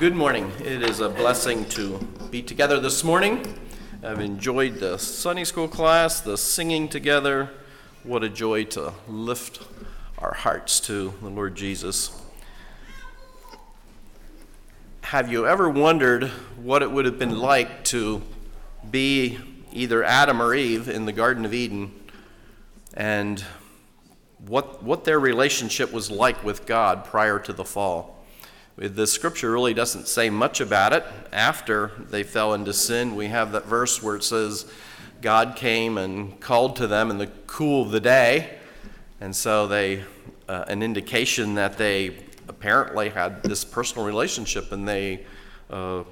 Good morning. It is a blessing to be together this morning. I've enjoyed the Sunday school class, the singing together. What a joy to lift our hearts to the Lord Jesus. Have you ever wondered what it would have been like to be either Adam or Eve in the Garden of Eden and what, what their relationship was like with God prior to the fall? The scripture really doesn't say much about it. After they fell into sin, we have that verse where it says, God came and called to them in the cool of the day. And so they, uh, an indication that they apparently had this personal relationship and they, uh,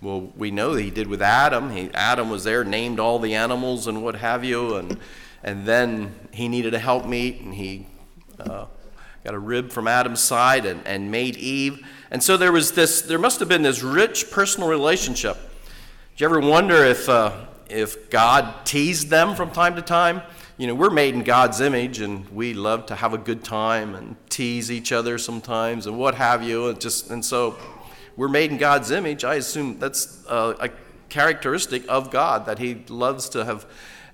well, we know that he did with Adam. He, Adam was there, named all the animals and what have you, and, and then he needed a helpmeet and he uh, got a rib from Adam's side and, and made Eve. And so there was this, there must have been this rich personal relationship. Do you ever wonder if, uh, if God teased them from time to time? You know, we're made in God's image and we love to have a good time and tease each other sometimes and what have you. And, just, and so we're made in God's image. I assume that's uh, a characteristic of God that He loves to have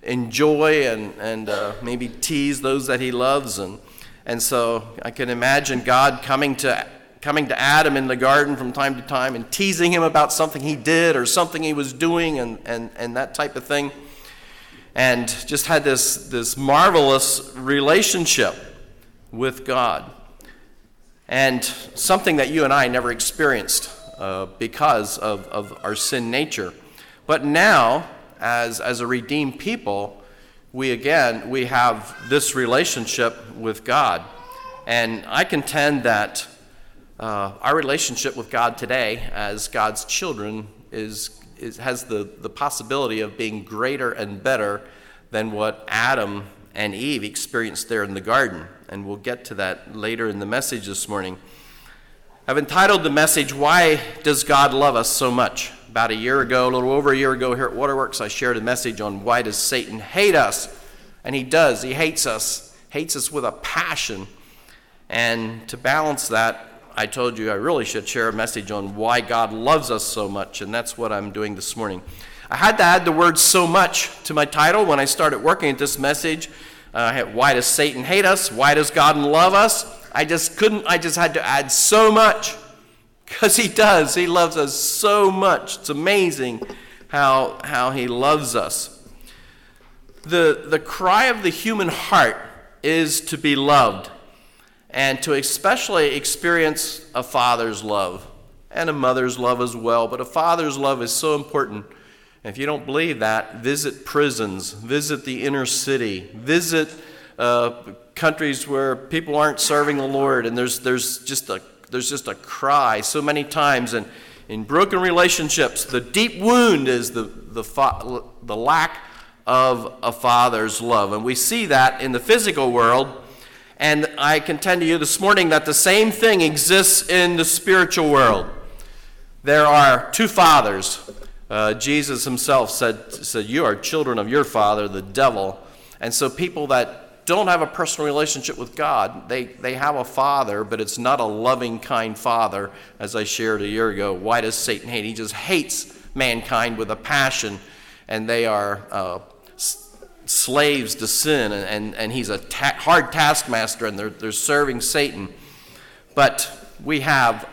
enjoy and, and uh, maybe tease those that He loves. And, and so I can imagine God coming to, coming to Adam in the garden from time to time and teasing him about something he did or something he was doing and, and, and that type of thing. And just had this, this marvelous relationship with God. And something that you and I never experienced uh, because of, of our sin nature. But now, as, as a redeemed people, we again we have this relationship with God, and I contend that uh, our relationship with God today, as God's children, is, is has the, the possibility of being greater and better than what Adam and Eve experienced there in the garden, and we'll get to that later in the message this morning. I've entitled the message, Why Does God Love Us So Much? About a year ago, a little over a year ago here at Waterworks, I shared a message on why does Satan hate us? And he does. He hates us, hates us with a passion. And to balance that, I told you I really should share a message on why God loves us so much, and that's what I'm doing this morning. I had to add the word so much to my title when I started working at this message. Uh, why does Satan hate us? Why does God love us? I just couldn't, I just had to add so much because he does. He loves us so much. It's amazing how, how he loves us. The, the cry of the human heart is to be loved and to especially experience a father's love and a mother's love as well. But a father's love is so important. If you don't believe that, visit prisons, visit the inner city, visit uh, countries where people aren't serving the Lord, and there's, there's just a there's just a cry so many times. And in broken relationships, the deep wound is the, the, fa- the lack of a father's love. And we see that in the physical world. And I contend to you this morning that the same thing exists in the spiritual world. There are two fathers. Uh, Jesus himself said, said, You are children of your father, the devil. And so people that don't have a personal relationship with God. They, they have a father, but it's not a loving, kind father, as I shared a year ago. Why does Satan hate? He just hates mankind with a passion, and they are uh, s- slaves to sin, and, and, and he's a ta- hard taskmaster, and they're, they're serving Satan. But we have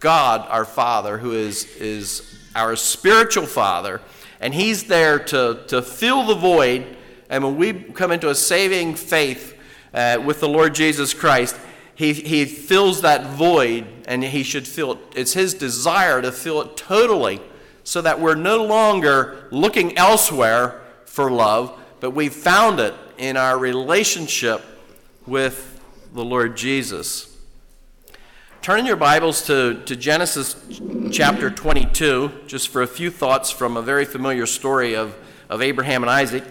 God, our Father, who is, is our spiritual Father, and He's there to, to fill the void and when we come into a saving faith uh, with the Lord Jesus Christ, he, he fills that void and he should fill it. It's his desire to fill it totally so that we're no longer looking elsewhere for love, but we found it in our relationship with the Lord Jesus. Turn in your Bibles to, to Genesis chapter 22, just for a few thoughts from a very familiar story of, of Abraham and Isaac.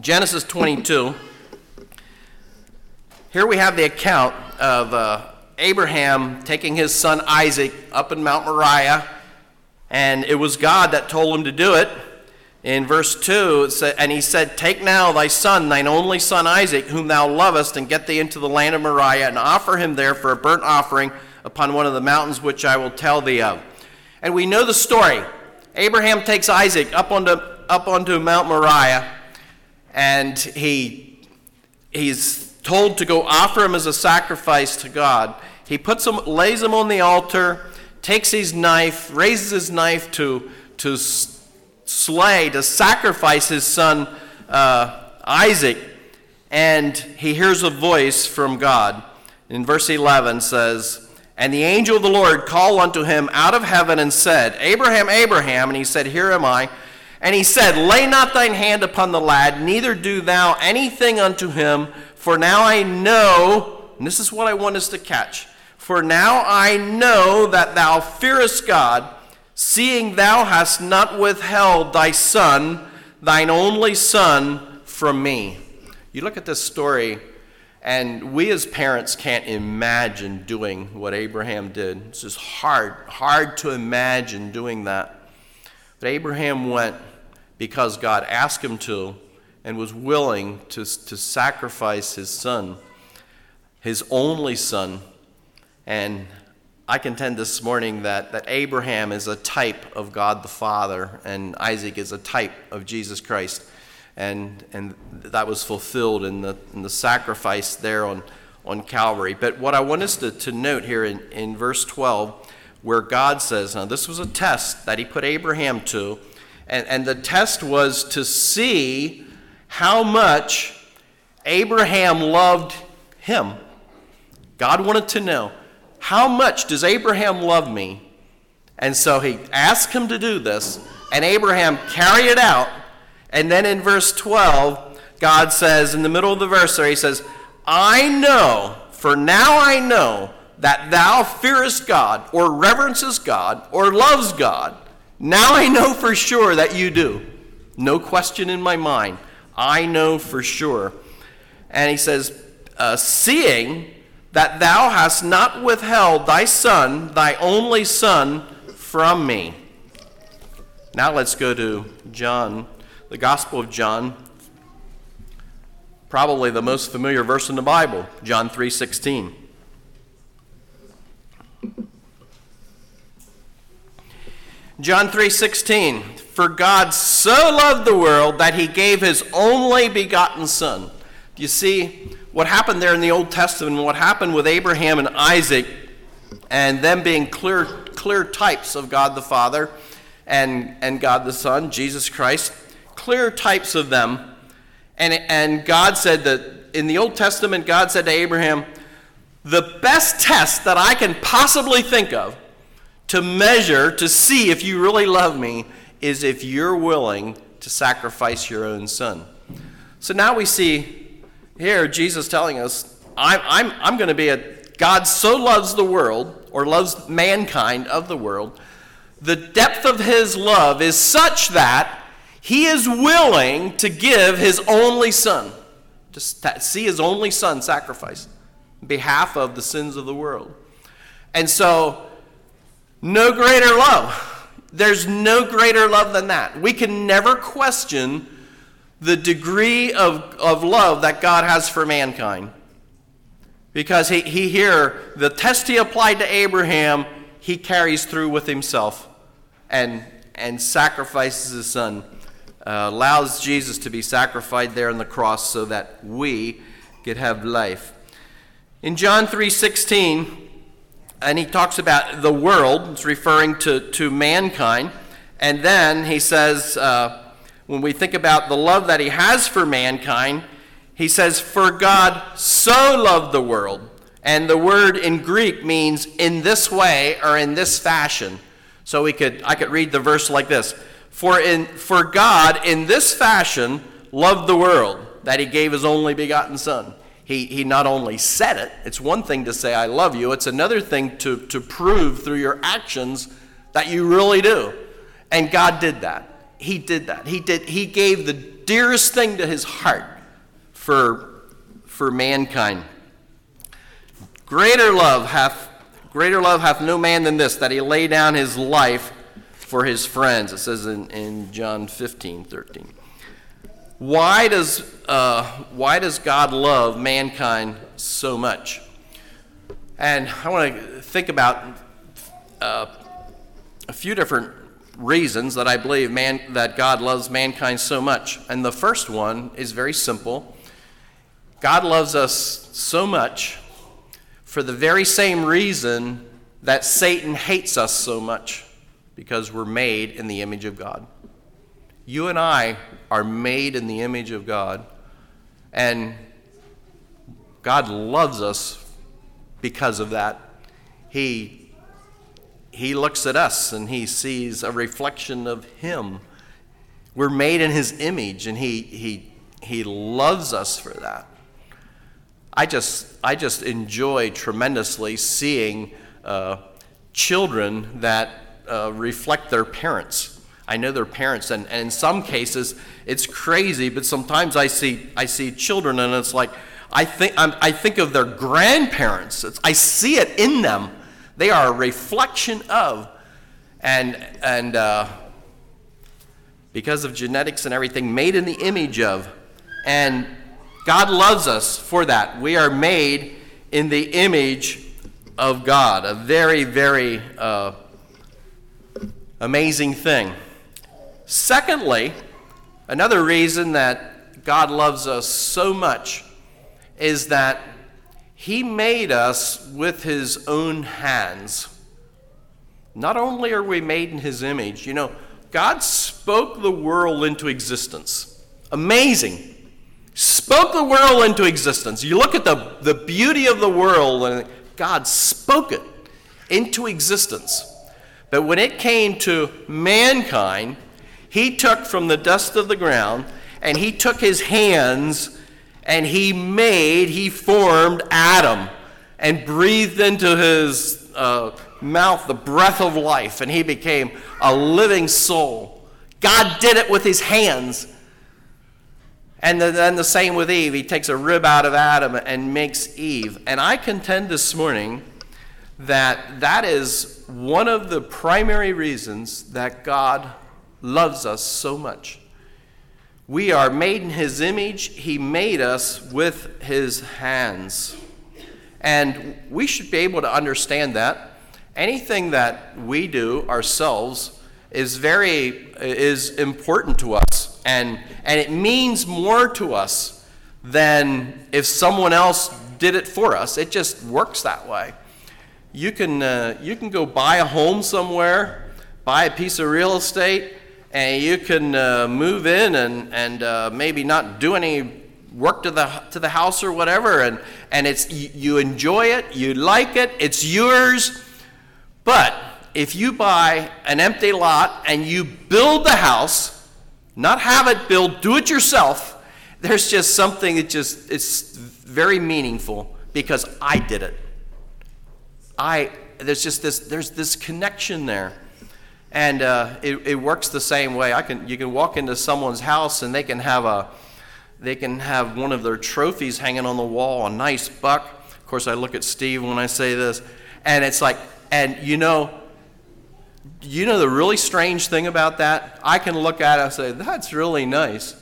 Genesis 22. Here we have the account of uh, Abraham taking his son Isaac up in Mount Moriah, and it was God that told him to do it. In verse 2, said, and he said, Take now thy son, thine only son Isaac, whom thou lovest, and get thee into the land of Moriah, and offer him there for a burnt offering upon one of the mountains which I will tell thee of. And we know the story. Abraham takes Isaac up onto, up onto Mount Moriah, and he, he's told to go offer him as a sacrifice to God. He puts him, lays him on the altar, takes his knife, raises his knife to, to slay, to sacrifice his son uh, Isaac, and he hears a voice from God. In verse 11 says, And the angel of the Lord called unto him out of heaven and said, Abraham, Abraham. And he said, Here am I. And he said, Lay not thine hand upon the lad, neither do thou anything unto him, for now I know, and this is what I want us to catch, for now I know that thou fearest God, seeing thou hast not withheld thy son, thine only son, from me. You look at this story, and we as parents can't imagine doing what Abraham did. It's just hard, hard to imagine doing that. But Abraham went because God asked him to and was willing to, to sacrifice his son, his only son. And I contend this morning that, that Abraham is a type of God the Father, and Isaac is a type of Jesus Christ. And, and that was fulfilled in the, in the sacrifice there on, on Calvary. But what I want us to, to note here in, in verse 12, where God says, now this was a test that he put Abraham to, and, and the test was to see how much Abraham loved him. God wanted to know, how much does Abraham love me? And so he asked him to do this, and Abraham carried it out. And then in verse 12, God says, in the middle of the verse there, he says, I know, for now I know that thou fearest God, or reverences God, or loves God. Now I know for sure that you do. No question in my mind. I know for sure. And he says, uh, Seeing that thou hast not withheld thy son, thy only son, from me. Now let's go to John, the Gospel of John, probably the most familiar verse in the Bible, John 3:16. John 3:16 For God so loved the world that he gave his only begotten son. Do you see what happened there in the Old Testament and what happened with Abraham and Isaac and them being clear clear types of God the Father and and God the Son, Jesus Christ, clear types of them. And and God said that in the Old Testament God said to Abraham, "The best test that I can possibly think of to measure, to see if you really love me, is if you're willing to sacrifice your own son. So now we see here Jesus telling us, I'm, I'm, I'm going to be a God so loves the world, or loves mankind of the world, the depth of his love is such that he is willing to give his only son, to see his only son sacrificed on behalf of the sins of the world. And so no greater love. There's no greater love than that. We can never question the degree of, of love that God has for mankind. Because he, he here, the test he applied to Abraham, he carries through with himself and, and sacrifices his son. Uh, allows Jesus to be sacrificed there on the cross so that we could have life. In John 3:16, and he talks about the world, it's referring to, to mankind. And then he says, uh, when we think about the love that he has for mankind, he says, For God so loved the world. And the word in Greek means in this way or in this fashion. So we could, I could read the verse like this For, in, for God in this fashion loved the world, that he gave his only begotten Son he, he not only said it, it's one thing to say, I love you, it's another thing to, to prove through your actions that you really do. And God did that. He did that. He, did, he gave the dearest thing to his heart for, for mankind. Greater love hath greater love hath no man than this, that he lay down his life for his friends. It says in, in John 15, 13. Why does, uh, why does God love mankind so much? And I want to think about uh, a few different reasons that I believe man, that God loves mankind so much. And the first one is very simple God loves us so much for the very same reason that Satan hates us so much because we're made in the image of God. You and I are made in the image of God, and God loves us because of that. He, he looks at us and he sees a reflection of Him. We're made in His image, and He, he, he loves us for that. I just, I just enjoy tremendously seeing uh, children that uh, reflect their parents. I know their parents, and, and in some cases it's crazy, but sometimes I see, I see children and it's like, I think, I'm, i think of their grandparents. It's, I see it in them. They are a reflection of. And, and uh, because of genetics and everything, made in the image of. And God loves us for that. We are made in the image of God. A very, very uh, amazing thing. Secondly, another reason that God loves us so much is that He made us with His own hands. Not only are we made in His image, you know, God spoke the world into existence. Amazing. Spoke the world into existence. You look at the, the beauty of the world, and God spoke it into existence. But when it came to mankind, He took from the dust of the ground and He took His hands and he made, he formed Adam and breathed into his uh, mouth the breath of life, and he became a living soul. God did it with his hands. And then the same with Eve. He takes a rib out of Adam and makes Eve. And I contend this morning that that is one of the primary reasons that God loves us so much. We are made in His image. He made us with His hands. And we should be able to understand that. Anything that we do ourselves is very is important to us and and it means more to us than if someone else did it for us it just works that way you can uh, you can go buy a home somewhere buy a piece of real estate and you can uh, move in and, and uh, maybe not do any work to the, to the house or whatever, and, and it's, you, enjoy it, you like it, it's yours. But if you buy an empty lot and you build the house, not have it built, do it yourself, there's just something that just, it's very meaningful because I did it. I, there's just this, there's this connection there. And uh, it, it works the same way. I can, you can walk into someone's house and they can have a, they can have one of their trophies hanging on the wall, a nice buck. Of course, I look at Steve when I say this, and it's like, and you know, you know the really strange thing about that? I can look at it and say, that's really nice.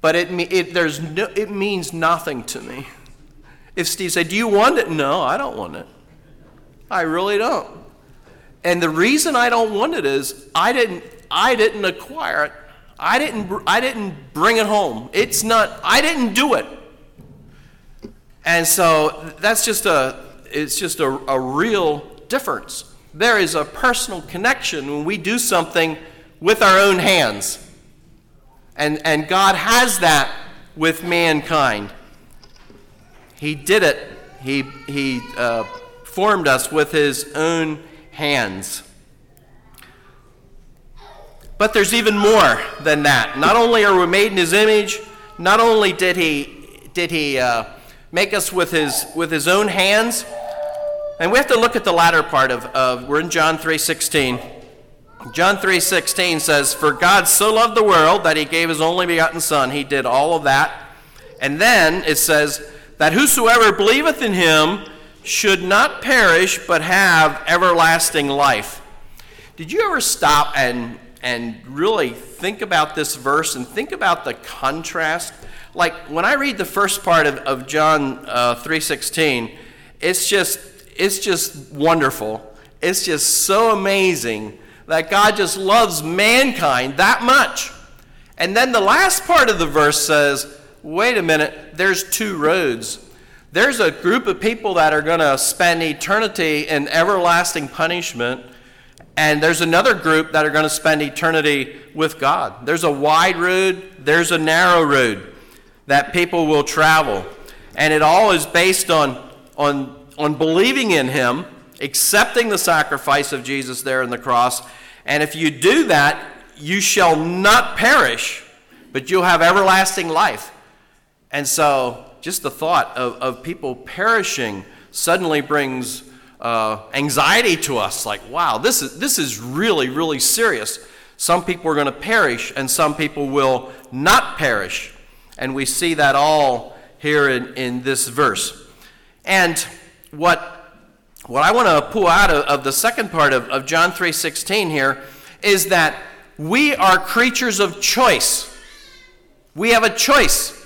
But it, it, there's no, it means nothing to me. If Steve said, Do you want it? No, I don't want it. I really don't. And the reason I don't want it is I didn't I didn't acquire it. I didn't I didn't bring it home. It's not I didn't do it. And so that's just a it's just a, a real difference. There is a personal connection when we do something with our own hands. And, and God has that with mankind. He did it. He, he uh, formed us with His own hands. But there's even more than that. Not only are we made in his image, not only did he, did he uh, make us with his, with his own hands, and we have to look at the latter part of, of we're in John 3.16. John 3.16 says, For God so loved the world that he gave his only begotten Son. He did all of that. And then it says, That whosoever believeth in him should not perish but have everlasting life. Did you ever stop and, and really think about this verse and think about the contrast? Like when I read the first part of, of John uh, 3.16, it's just, it's just wonderful. It's just so amazing that God just loves mankind that much. And then the last part of the verse says, wait a minute, there's two roads. There's a group of people that are going to spend eternity in everlasting punishment, and there's another group that are going to spend eternity with God. There's a wide road, there's a narrow road that people will travel. And it all is based on, on, on believing in Him, accepting the sacrifice of Jesus there on the cross. And if you do that, you shall not perish, but you'll have everlasting life. And so, just the thought of, of people perishing suddenly brings uh, anxiety to us like, wow, this is, this is really, really serious. Some people are going to perish, and some people will not perish. And we see that all here in, in this verse. And what, what I want to pull out of, of the second part of, of John 3.16 here is that we are creatures of choice. We have a choice.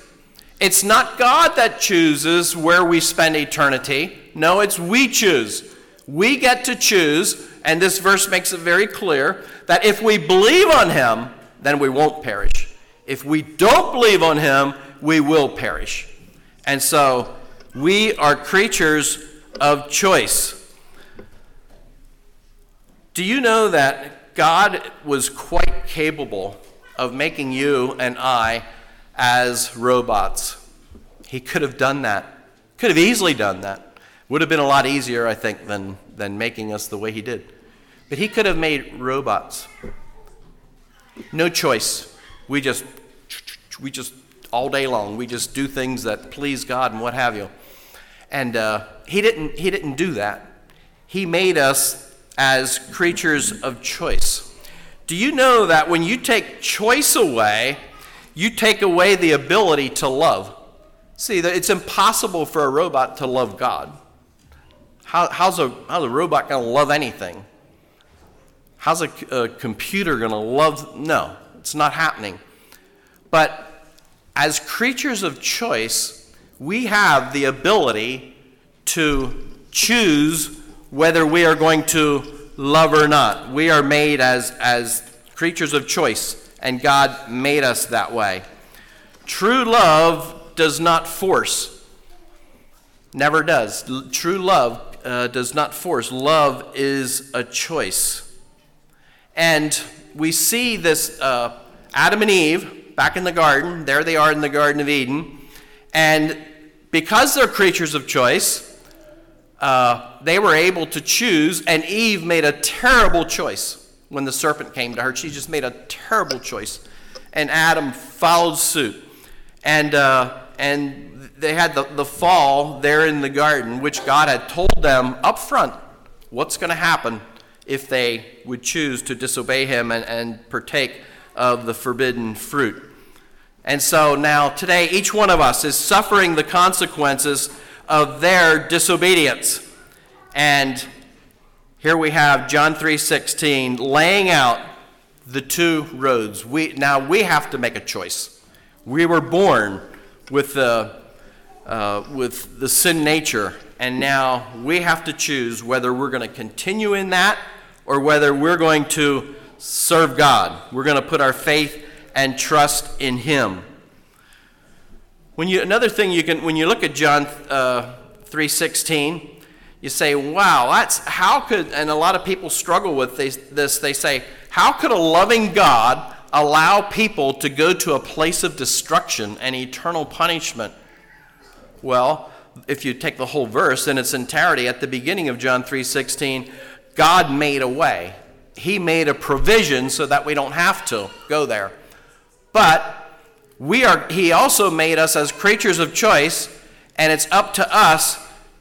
It's not God that chooses where we spend eternity. No, it's we choose. We get to choose, and this verse makes it very clear that if we believe on Him, then we won't perish. If we don't believe on Him, we will perish. And so we are creatures of choice. Do you know that God was quite capable of making you and I as robots? He could have done that. Could have easily done that. Would have been a lot easier, I think, than, than making us the way he did. But he could have made robots. No choice. We just we just all day long. We just do things that please God and what have you. And uh, he, didn't, he didn't do that. He made us as creatures of choice. Do you know that when you take choice away, you take away the ability to love? See, it's impossible for a robot to love God. How, how's, a, how's a robot going to love anything? How's a, a computer going to love? No, it's not happening. But as creatures of choice, we have the ability to choose whether we are going to love or not. We are made as, as creatures of choice, and God made us that way. True love does not force, never does. True love uh, does not force. Love is a choice. And we see this uh, Adam and Eve back in the garden. There they are in the Garden of Eden. And because they're creatures of choice, uh, they were able to choose, and Eve made a terrible choice when the serpent came to her. She just made a terrible choice. And Adam followed suit. And, uh, and they had the, the fall there in the garden, which God had told them up front what's going to happen if they would choose to disobey him and, and partake of the forbidden fruit. And so now, today, each one of us is suffering the consequences of their disobedience. And here we have John 3:16 laying out the two roads. We, now we have to make a choice. We were born with the, uh, with the sin nature, and now we have to choose whether we're going to continue in that or whether we're going to serve God. We're going to put our faith and trust in Him. When you, another thing you can, when you look at John uh, 3.16, you say, wow, that's, how could, and a lot of people struggle with this, this, they say, how could a loving God allow people to go to a place of destruction and eternal punishment? Well, if you take the whole verse in its entirety, at the beginning of John 3.16, God made a way. He made a provision so that we don't have to go there. But we are, he also made us as creatures of choice, and it's up to us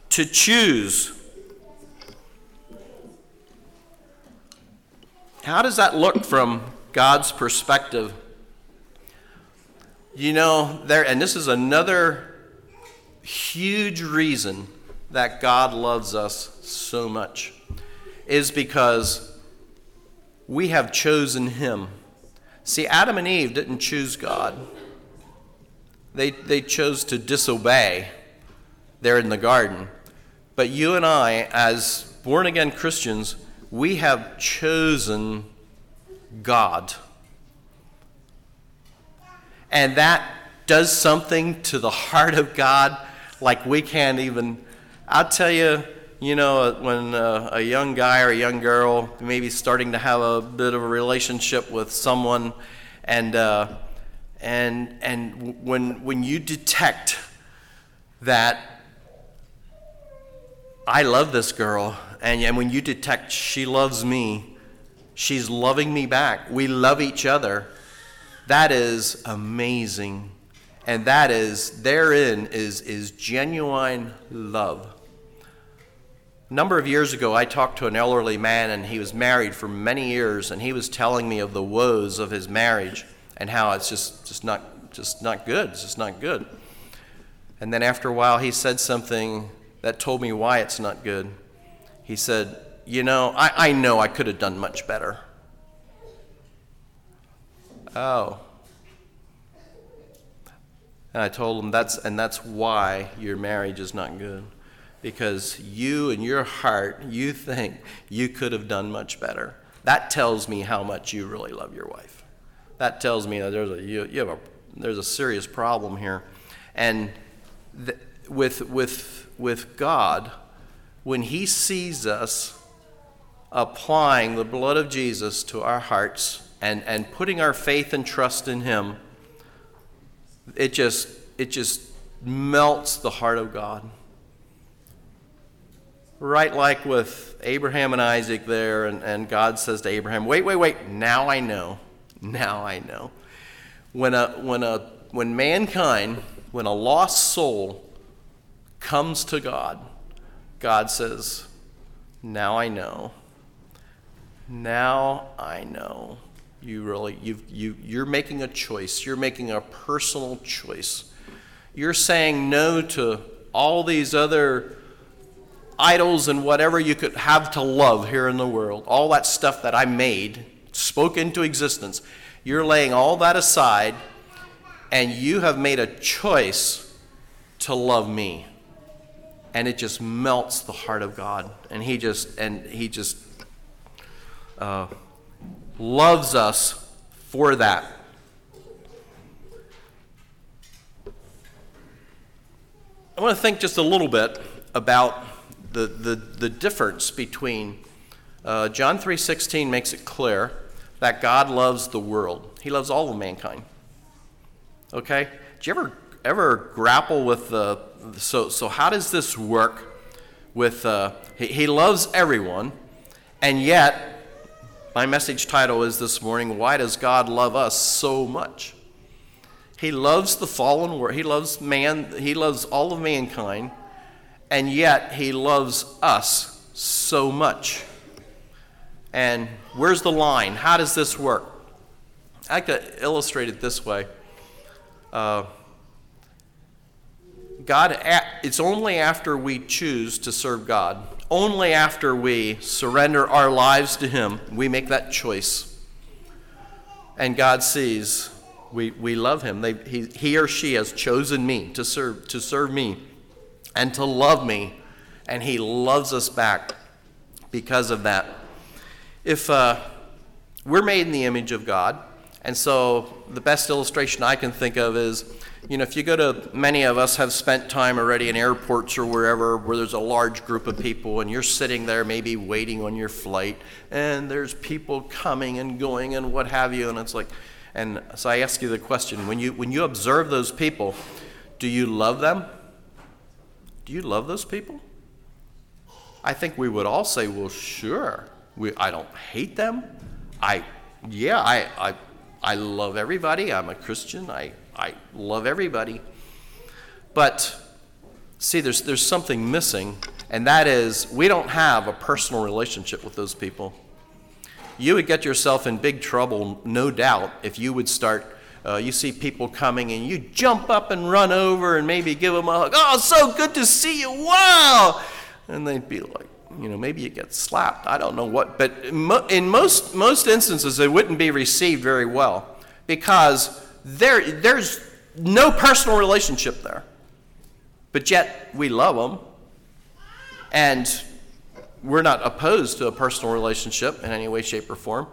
to choose. How does that look from God's perspective? You know, there, and this is another huge reason that God loves us so much, is because we have chosen Him. See, Adam and Eve didn't choose God, they, they chose to disobey there in the garden. But you and I, as born again Christians, we have chosen God. And that does something to the heart of God like we can't even. I'll tell you, you know, when uh, a young guy or a young girl maybe starting to have a bit of a relationship with someone, and uh, and and when when you detect that I love this girl, and, and when you detect she loves me, she's loving me back. We love each other. That is amazing. And that is, therein is, is genuine love. A number of years ago, I talked to an elderly man, and he was married for many years, and he was telling me of the woes of his marriage and how it's just, just, not, just not good. It's just not good. And then after a while, he said something that told me why it's not good. He said, You know, I, I know I could have done much better. Oh. And I told him that's and that's why your marriage is not good. Because you in your heart, you think you could have done much better. That tells me how much you really love your wife. That tells me that there's a you, you have a there's a serious problem here. And th- with with with God, when He sees us applying the blood of Jesus to our hearts and, and putting our faith and trust in Him, it just it just melts the heart of God. Right like with Abraham and Isaac there, and, and God says to Abraham, Wait, wait, wait, now I know. Now I know. When a when a when mankind, when a lost soul comes to God, God says, Now I know. Now I know. You really, you you, you're making a choice. You're making a personal choice. You're saying no to all these other idols and whatever you could have to love here in the world, all that stuff that I made, spoke into existence. You're laying all that aside, and you have made a choice to love me and it just melts the heart of God. And He just and He just uh, loves us for that. I want to think just a little bit about the, the, the difference between uh, John 3.16 makes it clear that God loves the world. He loves all of mankind. Okay? do you ever ever grapple with the so so how does this work with uh, he, he loves everyone and yet my message title is this morning why does god love us so much? He loves the fallen world he loves man he loves all of mankind and yet he loves us so much. And where's the line? How does this work? I could illustrate it this way. Uh, God, it's only after we choose to serve God, only after we surrender our lives to Him, we make that choice. And God sees we, we love Him. They, he, he or she has chosen me to serve, to serve me and to love me, and He loves us back because of that. If uh, we're made in the image of God, and so the best illustration I can think of is you know, if you go to, many of us have spent time already in airports or wherever where there's a large group of people and you're sitting there maybe waiting on your flight and there's people coming and going and what have you. And it's like, and so I ask you the question when you, when you observe those people, do you love them? Do you love those people? I think we would all say, well, sure. We, I don't hate them. I, yeah, I, I, I love everybody. I'm a Christian. I, I love everybody. But see, there's, there's something missing, and that is we don't have a personal relationship with those people. You would get yourself in big trouble, no doubt, if you would start. Uh, you see people coming and you jump up and run over and maybe give them a hug. Oh, so good to see you! Wow! And they'd be like, you know, maybe you get slapped. I don't know what, but in most most instances, it wouldn't be received very well because there, there's no personal relationship there. But yet, we love them. And we're not opposed to a personal relationship in any way, shape, or form.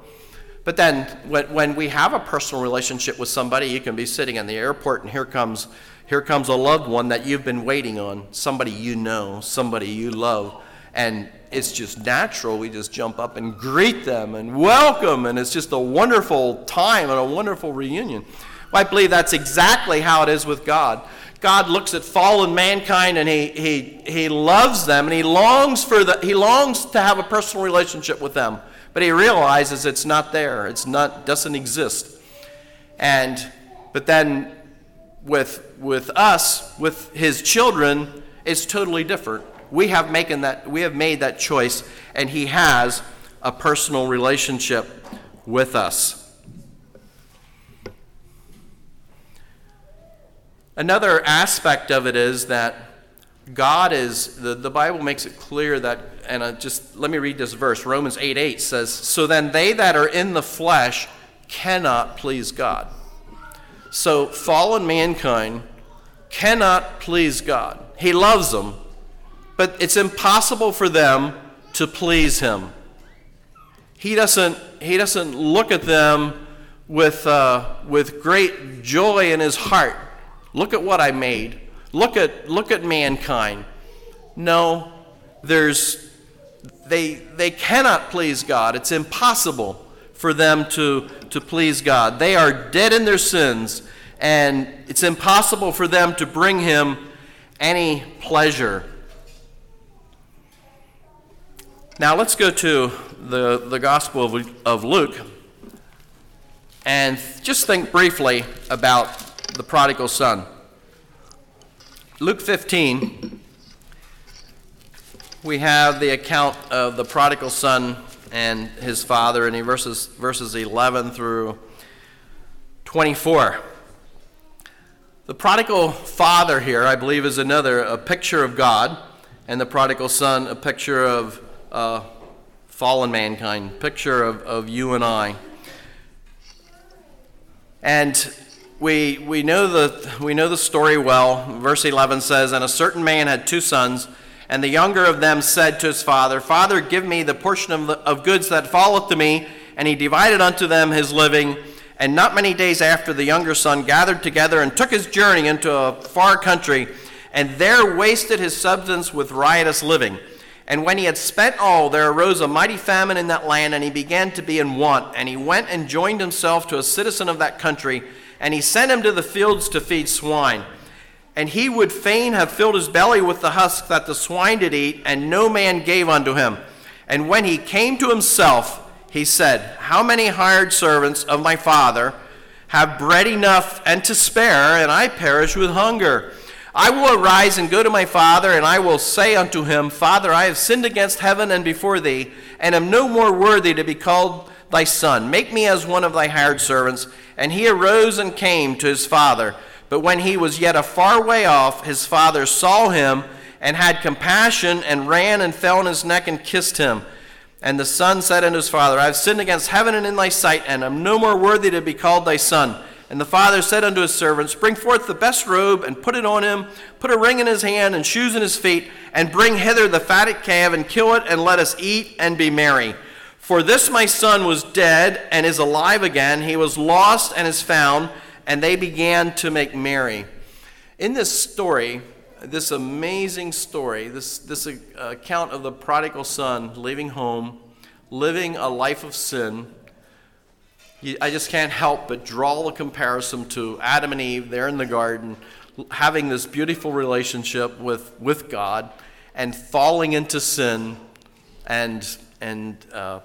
But then when, when we have a personal relationship with somebody, you can be sitting in the airport and here comes, here comes a loved one that you've been waiting on, somebody you know, somebody you love. And it's just natural. We just jump up and greet them and welcome, and it's just a wonderful time and a wonderful reunion. I believe that's exactly how it is with God. God looks at fallen mankind and he, he, he loves them and he longs for the, he longs to have a personal relationship with them but he realizes it's not there. It's not doesn't exist. And but then with with us, with his children, it's totally different. We have making that we have made that choice, and he has a personal relationship with us. Another aspect of it is that God is, the, the Bible makes it clear that, and uh, just let me read this verse. Romans 8 8 says, So then they that are in the flesh cannot please God. So fallen mankind cannot please God. He loves them, but it's impossible for them to please Him. He doesn't, he doesn't look at them with, uh, with great joy in his heart. Look at what I made. Look at, look at mankind. No, there's, they, they cannot please God. It's impossible for them to, to please God. They are dead in their sins, and it's impossible for them to bring Him any pleasure. Now let's go to the, the Gospel of, of Luke and just think briefly about the prodigal son. Luke 15, we have the account of the prodigal son and his father, and he verses, verses 11 through 24. The prodigal father here, I believe, is another a picture of God, and the prodigal son, a picture of uh, fallen mankind, picture of, of you and I. And we, we, know the, we know the story well. Verse 11 says, And a certain man had two sons, and the younger of them said to his father, Father, give me the portion of, the, of goods that falleth to me. And he divided unto them his living. And not many days after, the younger son gathered together and took his journey into a far country, and there wasted his substance with riotous living. And when he had spent all, there arose a mighty famine in that land, and he began to be in want. And he went and joined himself to a citizen of that country and he sent him to the fields to feed swine. And he would fain have filled his belly with the husk that the swine did eat, and no man gave unto him. And when he came to himself, he said, How many hired servants of my father have bread enough and to spare, and I perish with hunger? I will arise and go to my father, and I will say unto him, Father, I have sinned against heaven and before thee, and am no more worthy to be called thy son. Make me as one of thy hired servants. And he arose and came to his father. But when he was yet a far way off, his father saw him and had compassion and ran and fell on his neck and kissed him. And the son said unto his father, I have sinned against heaven and in thy sight, and am no more worthy to be called thy son. And the father said unto his servants, Bring forth the best robe, and put it on him, put a ring in his hand, and shoes in his feet, and bring hither the fatted calf, and kill it, and let us eat and be merry. For this my son was dead and is alive again. He was lost and is found. And they began to make merry. In this story, this amazing story, this, this account of the prodigal son leaving home, living a life of sin, I just can't help but draw the comparison to Adam and Eve there in the garden, having this beautiful relationship with, with God and falling into sin and, and uh,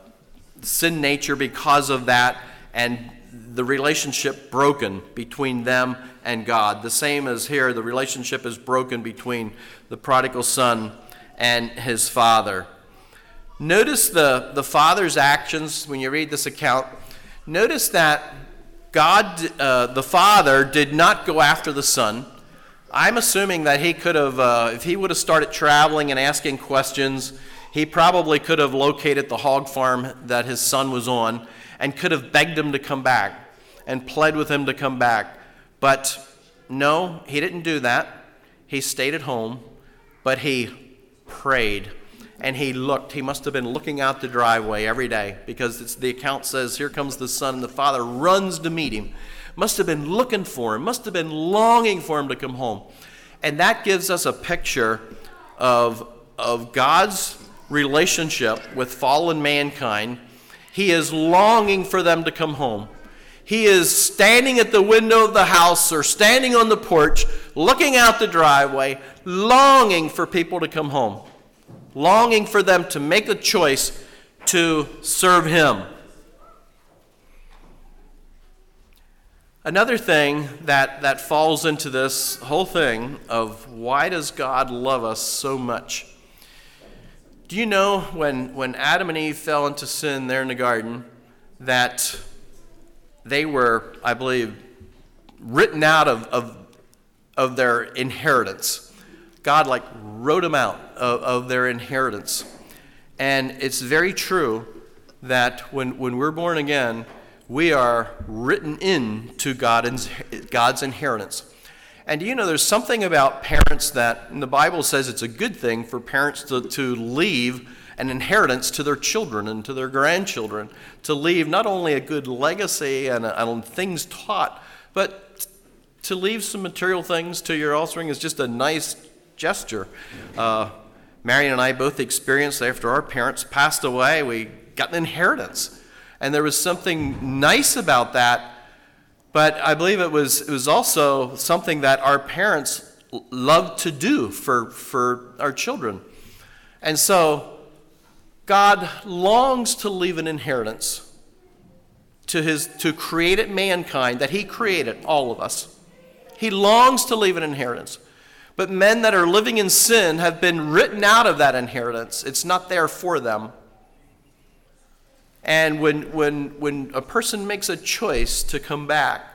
sin nature because of that, and the relationship broken between them and God. The same as here, the relationship is broken between the prodigal son and his father. Notice the, the father's actions when you read this account. Notice that God, uh, the father, did not go after the son. I'm assuming that he could have, uh, if he would have started traveling and asking questions, he probably could have located the hog farm that his son was on and could have begged him to come back and pled with him to come back. But no, he didn't do that. He stayed at home, but he prayed. and he looked. He must have been looking out the driveway every day because the account says, Here comes the son, and the father runs to meet him. Must have been looking for him, must have been longing for him to come home. And that gives us a picture of, of God's relationship with fallen mankind. He is longing for them to come home. He is standing at the window of the house or standing on the porch, looking out the driveway, longing for people to come home longing for them to make a choice to serve Him. Another thing that, that falls into this whole thing of why does God love us so much? Do you know when, when Adam and Eve fell into sin there in the garden that they were, I believe, written out of, of, of their inheritance? God like wrote them out of, of their inheritance. And it's very true that when, when we're born again, we are written into God's, God's inheritance. And do you know there's something about parents that the Bible says it's a good thing for parents to, to leave an inheritance to their children and to their grandchildren, to leave not only a good legacy and, and things taught, but to leave some material things to your offspring is just a nice gesture. Uh, Marion and I both experienced after our parents passed away, we got an inheritance. And there was something nice about that, but I believe it was, it was also something that our parents loved to do for, for our children. And so, God longs to leave an inheritance to, his, to created mankind that He created, all of us. He longs to leave an inheritance. But men that are living in sin have been written out of that inheritance. It's not there for them. And when, when, when a person makes a choice to come back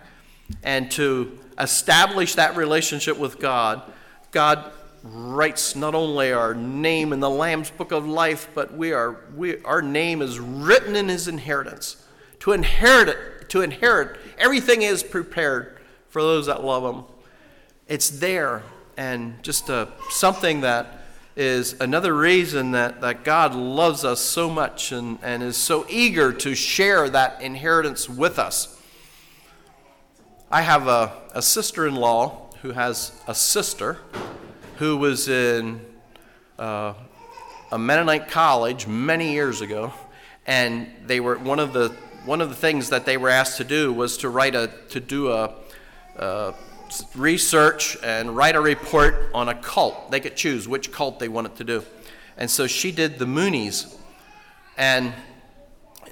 and to establish that relationship with God, God writes not only our name in the Lamb's book of life, but we are, we, our name is written in his inheritance. To inherit it, to inherit, everything is prepared for those that love him. It's there and just uh, something that is another reason that, that God loves us so much and, and is so eager to share that inheritance with us. I have a, a sister in law who has a sister who was in uh, a Mennonite college many years ago, and they were one of the one of the things that they were asked to do was to write a to do a, a research and write a report on a cult. They could choose which cult they wanted to do. And so she did the Moonies. And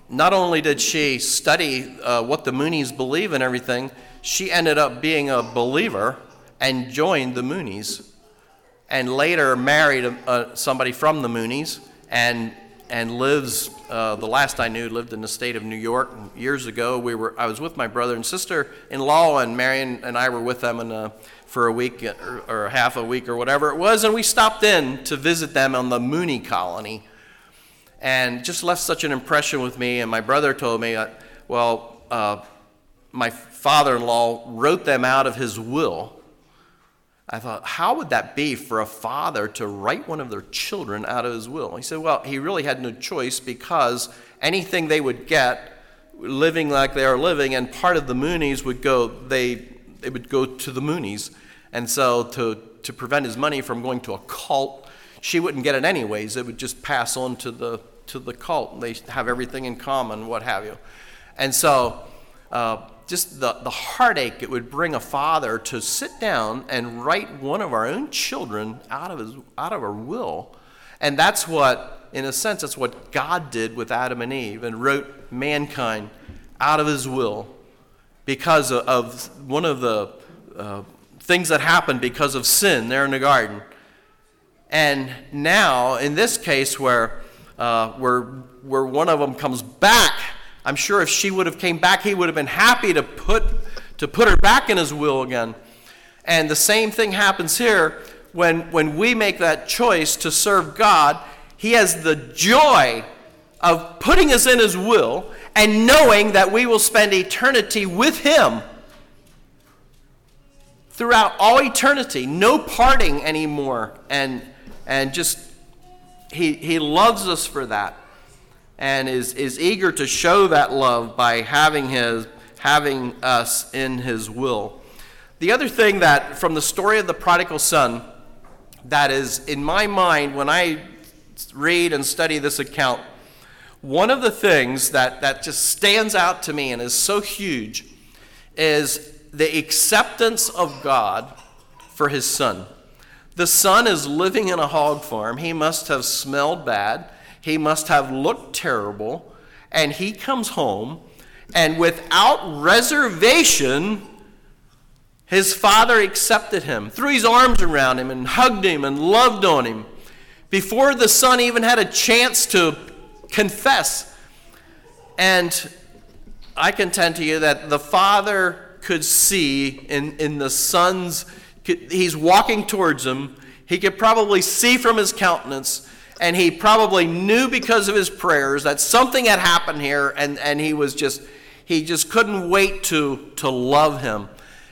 not only did she study uh, what the Moonies believe and everything, she ended up being a believer and joined the Moonies. And later married a, a, somebody from the Moonies and, and lives uh, the last I knew lived in the state of New York. Years ago, we were I was with my brother and sister-in-law, and Marion and I were with them in a, for a week or, or half a week or whatever it was, and we stopped in to visit them on the Moonie colony, and just left such an impression with me. And my brother told me, uh, well, uh, my father-in-law wrote them out of his will I thought, how would that be for a father to write one of their children out of his will? He said, well, he really had no choice because anything they would get living like they are living, and part of the Moonies would go, they, they would go to the Moonies. And so to, to prevent his money from going to a cult, she wouldn't get it anyways. It would just pass on to the, to the cult. They have everything in common, what have you. And so uh, just the, the heartache it would bring a father to sit down and write one of our own children out of his out of our will. And that's what, in a sense, that's what God did with Adam and Eve and wrote mankind out of his will because of, of one of the uh, things that happened because of sin there in the garden. And now, in this case, where, uh, where, where one of them comes back I'm sure if she would have came back, he would have been happy to put, to put her back in his will again. And the same thing happens here when, when we make that choice to serve God. He has the joy of putting us in his will and knowing that we will spend eternity with him throughout all eternity. No parting anymore. And, and just he, he loves us for that and is, is eager to show that love by having, his, having us in his will. The other thing that, from the story of the prodigal son, that is in my mind when I read and study this account, one of the things that, that just stands out to me and is so huge is the acceptance of God for his son. The son is living in a hog farm. He must have smelled bad. He must have looked terrible. And he comes home, and without reservation, his father accepted him, threw his arms around him, and hugged him and loved on him. Before the son even had a chance to confess. And I contend to you that the father could see in, in the son's he's walking towards him. He could probably see from his countenance, and he probably knew because of his prayers that something had happened here, and, and he was just, he just couldn't wait to, to love him.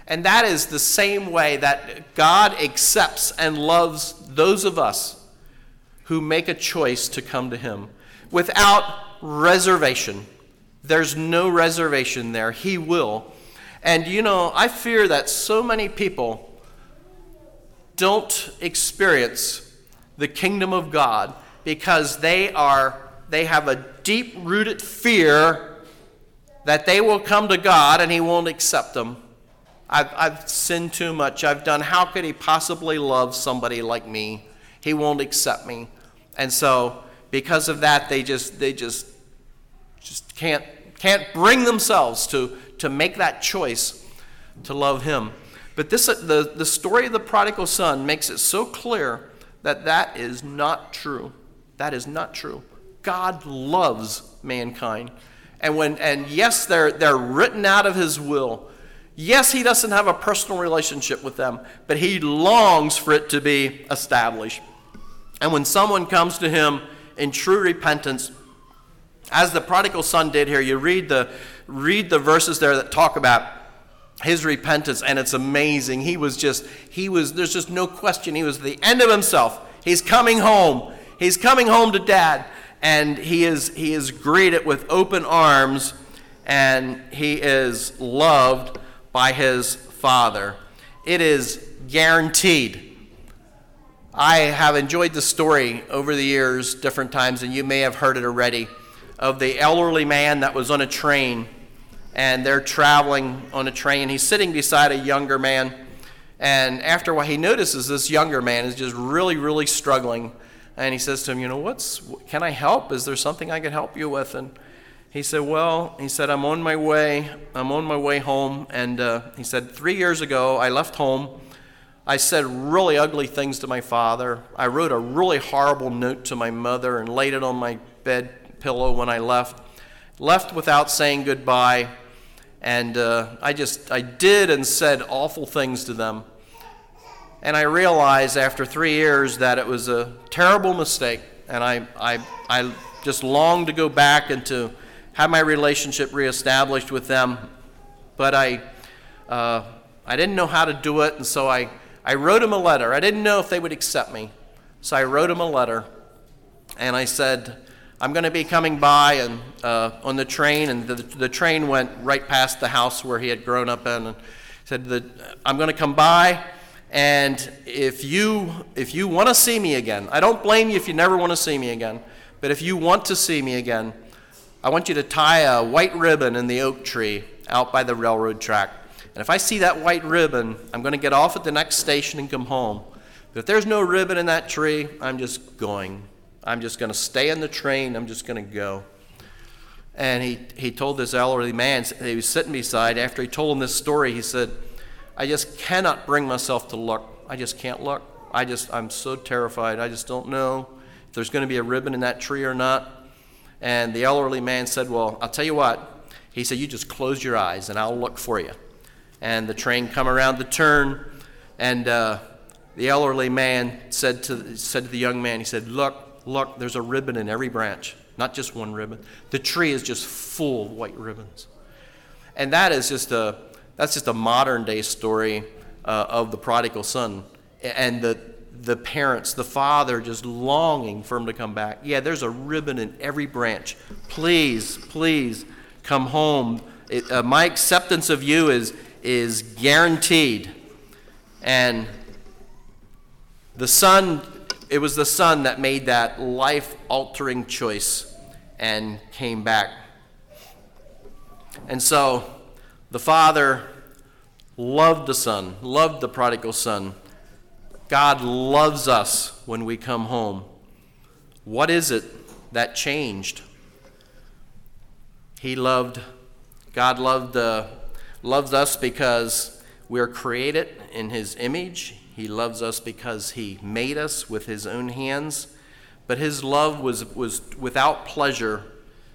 And that is the same way that God accepts and loves those of us who make a choice to come to him without reservation. There's no reservation there. He will. And you know, I fear that so many people don't experience the kingdom of God because they are they have a deep rooted fear that they will come to God and he won't accept them. I've, I've sinned too much. I've done, how could he possibly love somebody like me? He won't accept me. And so, because of that, they just, they just, just can't, can't bring themselves to, to make that choice to love him. But this, the, the story of the prodigal son makes it so clear that that is not true. That is not true. God loves mankind. And, when, and yes, they're, they're written out of his will. Yes, he doesn't have a personal relationship with them, but he longs for it to be established. And when someone comes to him in true repentance, as the prodigal son did here, you read the, read the verses there that talk about his repentance and it's amazing. He was just he was there's just no question. He was the end of himself. He's coming home. He's coming home to dad and he is he is greeted with open arms and he is loved by his father. It is guaranteed. I have enjoyed the story over the years different times and you may have heard it already of the elderly man that was on a train and they're traveling on a train. He's sitting beside a younger man. And after a while, he notices this younger man is just really, really struggling. And he says to him, You know, what's, can I help? Is there something I can help you with? And he said, Well, he said, I'm on my way. I'm on my way home. And uh, he said, Three years ago, I left home. I said really ugly things to my father. I wrote a really horrible note to my mother and laid it on my bed pillow when I left. Left without saying goodbye. And uh, I just, I did and said awful things to them. And I realized after three years that it was a terrible mistake. And I, I, I just longed to go back and to have my relationship reestablished with them. But I, uh, I didn't know how to do it. And so I, I wrote them a letter. I didn't know if they would accept me. So I wrote them a letter. And I said, I'm going to be coming by and uh, on the train, and the, the train went right past the house where he had grown up in, and said that I'm going to come by, and if you if you want to see me again, I don't blame you if you never want to see me again, but if you want to see me again, I want you to tie a white ribbon in the oak tree out by the railroad track. And if I see that white ribbon, I'm going to get off at the next station and come home. But if there's no ribbon in that tree, I'm just going. I'm just going to stay in the train. I'm just going to go. And he, he told this elderly man, he was sitting beside, after he told him this story, he said, I just cannot bring myself to look. I just can't look. I just, I'm so terrified. I just don't know if there's going to be a ribbon in that tree or not. And the elderly man said, Well, I'll tell you what. He said, You just close your eyes and I'll look for you. And the train come around the turn, and uh, the elderly man said to, said to the young man, He said, Look, look, there's a ribbon in every branch, not just one ribbon. The tree is just full of white ribbons. And that is just a, that's just a modern day story uh, of the prodigal son. And the, the parents, the father, just longing for him to come back. Yeah, there's a ribbon in every branch. Please, please come home. It, uh, my acceptance of you is, is guaranteed. And the son, it was the son that made that life altering choice and came back. And so the father loved the son, loved the prodigal son. God loves us when we come home. What is it that changed? He loved, God loved, uh, loves us because we are created in His image. He loves us because He made us with His own hands. But His love was, was without pleasure,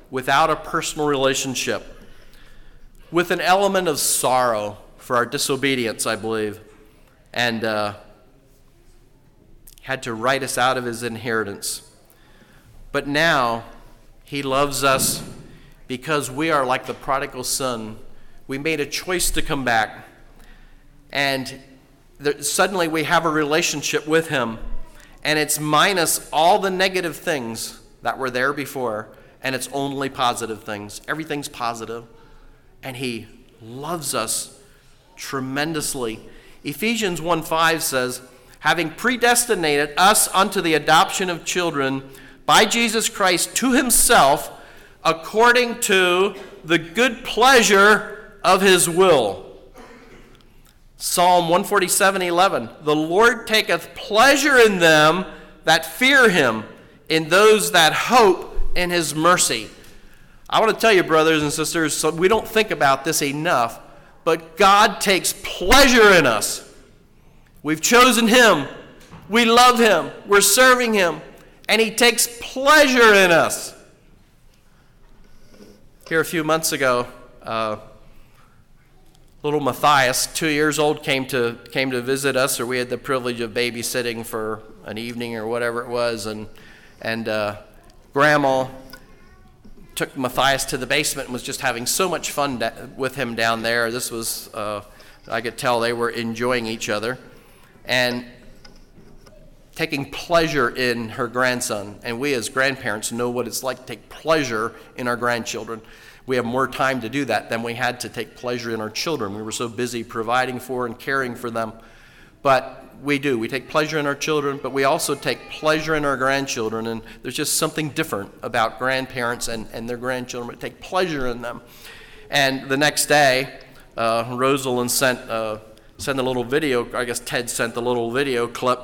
without a personal relationship, with an element of sorrow for our disobedience, I believe, and uh, had to write us out of His inheritance. But now, He loves us because we are like the prodigal son. We made a choice to come back, and there, suddenly we have a relationship with Him, and it's minus all the negative things that were there before, and it's only positive things. Everything's positive, and He loves us tremendously. Ephesians 1 5 says, having predestinated us unto the adoption of children by Jesus Christ to himself according to the good pleasure of his will. Psalm 147:11 The Lord taketh pleasure in them that fear him, in those that hope in his mercy. I want to tell you, brothers and sisters, so we don't think about this enough, but God takes pleasure in us. We've chosen him. We love him. We're serving him. And he takes pleasure in us. Here a few months ago, uh, little Matthias, two years old, came to came to visit us, or we had the privilege of babysitting for an evening or whatever it was, and and uh, Grandma took Matthias to the basement and was just having so much fun da- with him down there. This was, uh, I could tell they were enjoying each other, and taking pleasure in her grandson. And we, as grandparents, know what it's like to take pleasure in our grandchildren. We have more time to do that than we had to take pleasure in our children. We were so busy providing for and caring for them. But we do. We take pleasure in our children, but we also take pleasure in our grandchildren. And there's just something different about grandparents and, and their grandchildren. We take pleasure in them. And the next day, uh, Rosalind sent, uh, sent a little video, I guess Ted sent a little video clip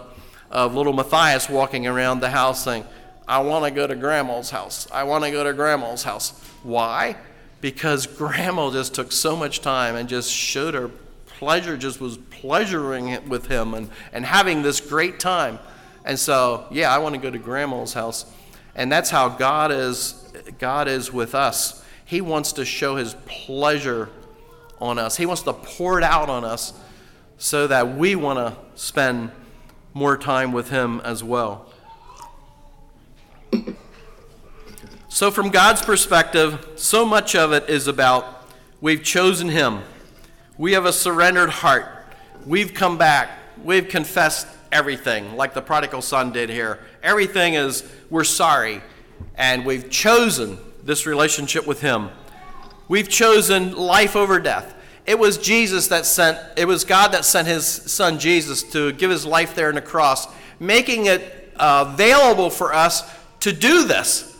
of little Matthias walking around the house saying, I want to go to grandma's house. I want to go to grandma's house. Why? Because grandma just took so much time and just showed her pleasure, just was pleasuring it with him and, and having this great time. And so, yeah, I want to go to grandma's house. And that's how God is God is with us. He wants to show his pleasure on us. He wants to pour it out on us so that we want to spend more time with Him as well. So, from God's perspective, so much of it is about we've chosen Him, we have a surrendered heart, we've come back, we've confessed everything, like the prodigal son did here. Everything is we're sorry, and we've chosen this relationship with Him. We've chosen life over death. It was Jesus that sent, it was God that sent his son Jesus to give his life there on the cross, making it available for us to do this.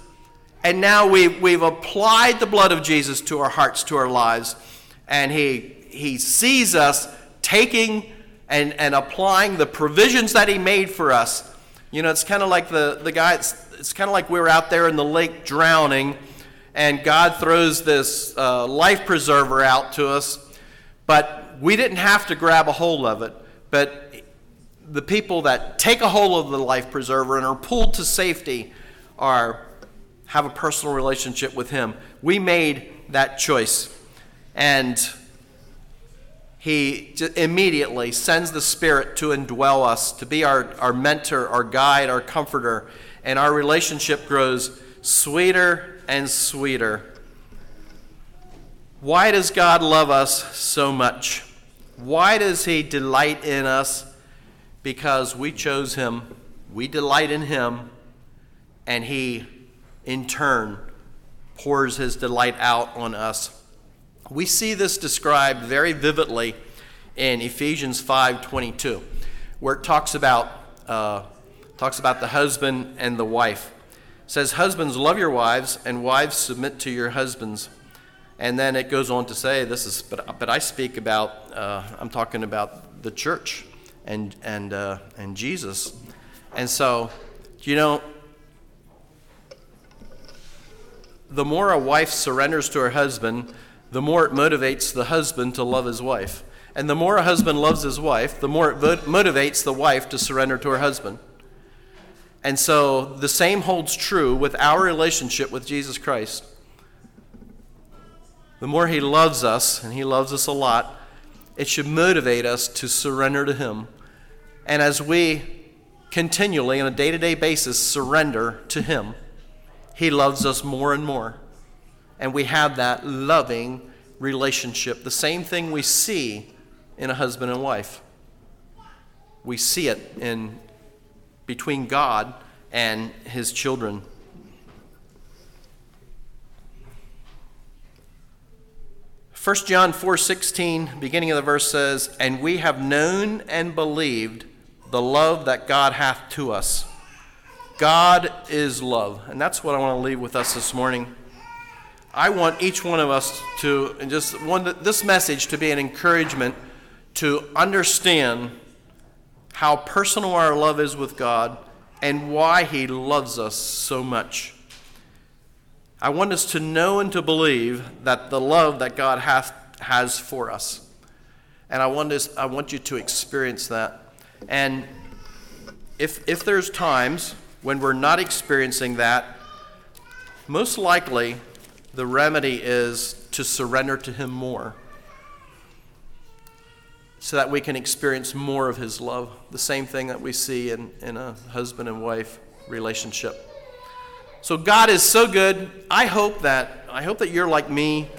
And now we've, we've applied the blood of Jesus to our hearts, to our lives, and he, he sees us taking and, and applying the provisions that he made for us. You know, it's kind of like the, the guy, it's, it's kind of like we were out there in the lake drowning, and God throws this uh, life preserver out to us but we didn't have to grab a hold of it. But the people that take a hold of the life preserver and are pulled to safety are have a personal relationship with him. We made that choice. And he immediately sends the Spirit to indwell us, to be our, our mentor, our guide, our comforter. And our relationship grows sweeter and sweeter. Why does God love us so much? Why does He delight in us? because we chose him, we delight in him, and he, in turn, pours his delight out on us. We see this described very vividly in Ephesians 5:22, where it talks about uh, talks about the husband and the wife. It says, "Husbands, love your wives, and wives submit to your husbands." And then it goes on to say, "This is, but, but I speak about, uh, I'm talking about the church and and uh, and Jesus." And so, you know, the more a wife surrenders to her husband, the more it motivates the husband to love his wife. And the more a husband loves his wife, the more it motivates the wife to surrender to her husband. And so the same holds true with our relationship with Jesus Christ. The more he loves us, and he loves us a lot, it should motivate us to surrender to him. And as we continually, on a day to day basis, surrender to him, he loves us more and more. And we have that loving relationship. The same thing we see in a husband and wife. We see it in between God and his children. First John 4:16 beginning of the verse says, "And we have known and believed the love that God hath to us." God is love. And that's what I want to leave with us this morning. I want each one of us to, and just want this message to be an encouragement to understand how personal our love is with God and why He loves us so much. I want us to know and to believe that the love that God hath, has for us. And I want, us, I want you to experience that. And if, if there's times when we're not experiencing that, most likely the remedy is to surrender to Him more so that we can experience more of His love. The same thing that we see in, in a husband and wife relationship. So God is so good. I hope that I hope that you're like me.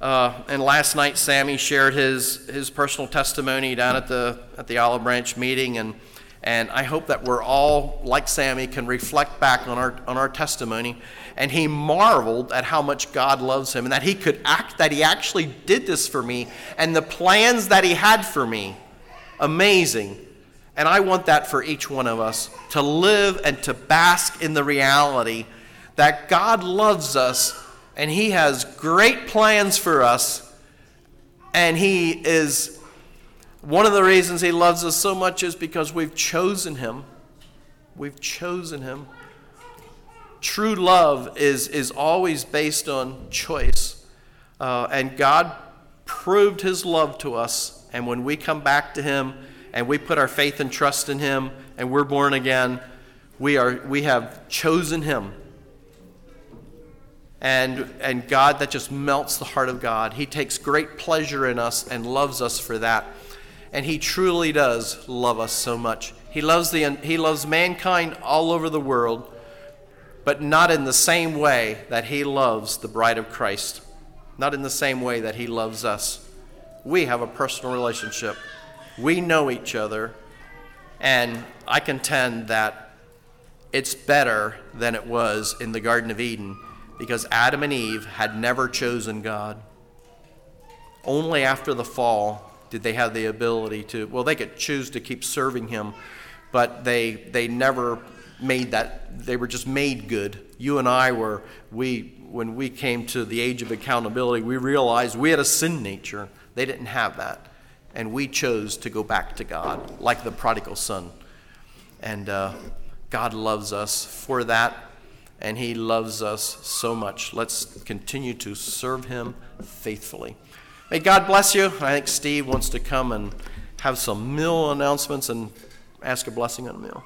Uh, and last night, Sammy shared his his personal testimony down at the at the Olive Branch meeting, and and I hope that we're all, like Sammy, can reflect back on our, on our testimony. And he marveled at how much God loves him and that he could act, that he actually did this for me and the plans that he had for me. Amazing. And I want that for each one of us to live and to bask in the reality that God loves us and he has great plans for us and he is one of the reasons he loves us so much is because we've chosen him. We've chosen him. True love is, is always based on choice. Uh, and God proved his love to us. And when we come back to him and we put our faith and trust in him and we're born again, we, are, we have chosen him. And, and God, that just melts the heart of God. He takes great pleasure in us and loves us for that and he truly does love us so much. He loves, the, he loves mankind all over the world, but not in the same way that he loves the bride of Christ, not in the same way that he loves us. We have a personal relationship, we know each other, and I contend that it's better than it was in the Garden of Eden because Adam and Eve had never chosen God. Only after the fall did they have the ability to well they could choose to keep serving him but they they never made that they were just made good. You and i were we when we came to the age of accountability we realized we had a sin nature. They didn't have that. And we chose to go back to god like the prodigal son. And uh, god loves us for that and he loves us so much. Let's continue to serve him faithfully May God bless you. I think Steve wants to come and have some meal announcements and ask a blessing on a meal.